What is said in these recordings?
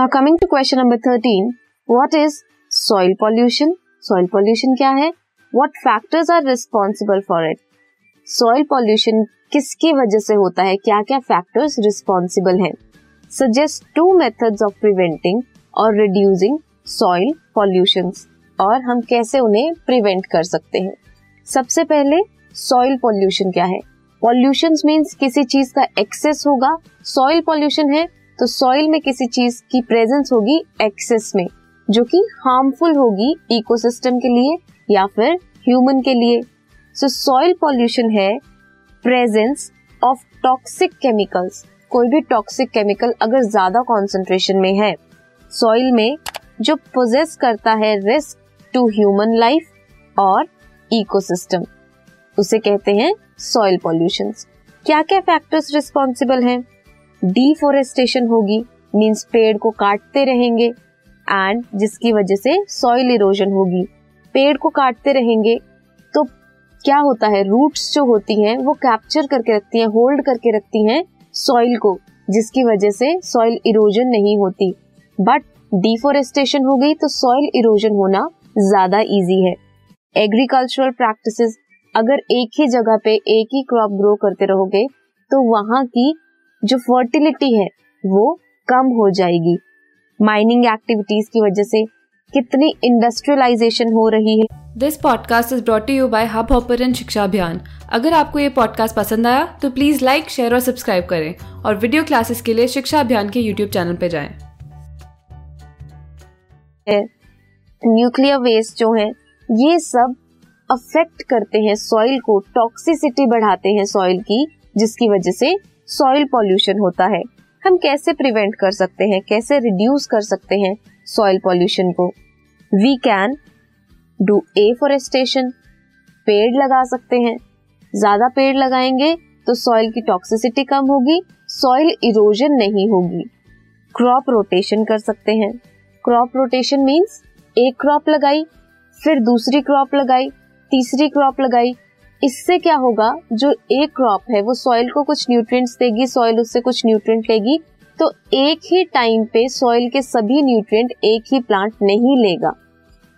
Now coming to question number thirteen what is soil pollution soil pollution क्या है? What factors are responsible for it soil pollution किसकी वजह से होता है? क्या क्या फैक्टर्स रिस्पॉन्सिबल हैं? Suggest two methods of preventing और रिड्यूसिंग सॉइल पॉल्यूशन और हम कैसे उन्हें प्रिवेंट कर सकते हैं? सबसे पहले सॉइल पॉल्यूशन क्या है? पॉल्यूशन मीन्स किसी चीज़ का एक्सेस होगा। सॉइल पॉल्यूशन है तो सॉइल में किसी चीज़ की प्रेजेंस होगी एक्सेस में, जो कि हार्मफुल होगी इकोसिस्टम के लिए या फिर ह्यूमन के लिए। सो सॉइल पॉल्यूशन है प्रेजेंस ऑफ़ टॉक्सिक केमिकल्स कोई भी टॉक्सिक केमिकल अगर ज़्यादा कॉन्सेंट्रेशन में है सॉइल में जो पोजेस करता है रिस्क टू ह्यूमन लाइफ और इकोसिस्टम उसे कहते हैं सॉइल पॉल्यूशन क्या क्या फैक्टर्स रिस्पॉन्सिबल हैं? डिफोरेस्टेशन होगी मीन्स पेड़ को काटते रहेंगे एंड जिसकी वजह से सॉइल इरोजन होगी। पेड़ को काटते रहेंगे तो क्या होता है? रूट्स जो होती हैं, वो कैप्चर करके रखती हैं होल्ड करके रखती हैं सॉइल को, जिसकी वजह से सॉइल इरोजन नहीं होती। बट डिफोरेस्टेशन हो गई तो सॉइल इरोजन होना ज़्यादा इजी है। एग्रीकल्चरल प्रैक्टिसेस अगर एक ही जगह पे एक ही क्रॉप ग्रो करते रहोगे तो वहाँ की जो फर्टिलिटी है वो कम हो जाएगी। माइनिंग एक्टिविटीज़ की वजह से कितनी इंडस्ट्रियलाइजेशन हो रही है। This podcast is brought you by Hubhopper शिक्षा अभियान अगर आपको ये पॉडकास्ट पसंद आया तो प्लीज़ लाइक शेयर और सब्सक्राइब करें और वीडियो क्लासेस के लिए शिक्षा अभियान के यूट्यूब चैनल पर जाएँ। न्यूक्लियर वेस्ट जो है ये सब अफेक्ट करते हैं सॉइल को टॉक्सिसिटी बढ़ाते हैं सॉइल की जिसकी वजह से सॉइल पॉल्यूशन होता है। हम कैसे प्रिवेंट कर सकते हैं? कैसे रिड्यूस कर सकते हैं सॉइल पॉल्यूशन को? वी कैन डू एफोरेस्टेशन पेड़ लगा सकते हैं। ज़्यादा पेड़ लगाएँगे तो सॉइल की टॉक्सिसिटी कम होगी सॉइल इरोजन नहीं होगी। क्रॉप रोटेशन कर सकते हैं। क्रॉप रोटेशन मीन्स एक क्रॉप लगाई, फिर दूसरी क्रॉप लगाई, तीसरी क्रॉप लगाई इससे क्या होगा? जो एक क्रॉप है, वो सॉइल को कुछ न्यूट्रिएंट्स देगी सॉइल उससे कुछ न्यूट्रिएंट लेगी तो एक ही टाइम पे सॉइल के सभी न्यूट्रिएंट एक ही प्लांट नहीं लेगा,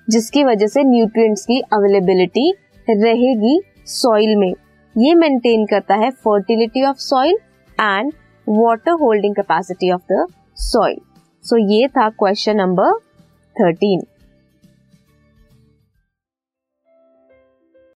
जिसकी वजह से न्यूट्रिएंट्स की अवेलेबिलिटी रहेगी सॉइल में। ये मेंटेन करता है fertility of soil and water holding capacity of the soil so ये था क्वेश्चन नंबर थर्टीन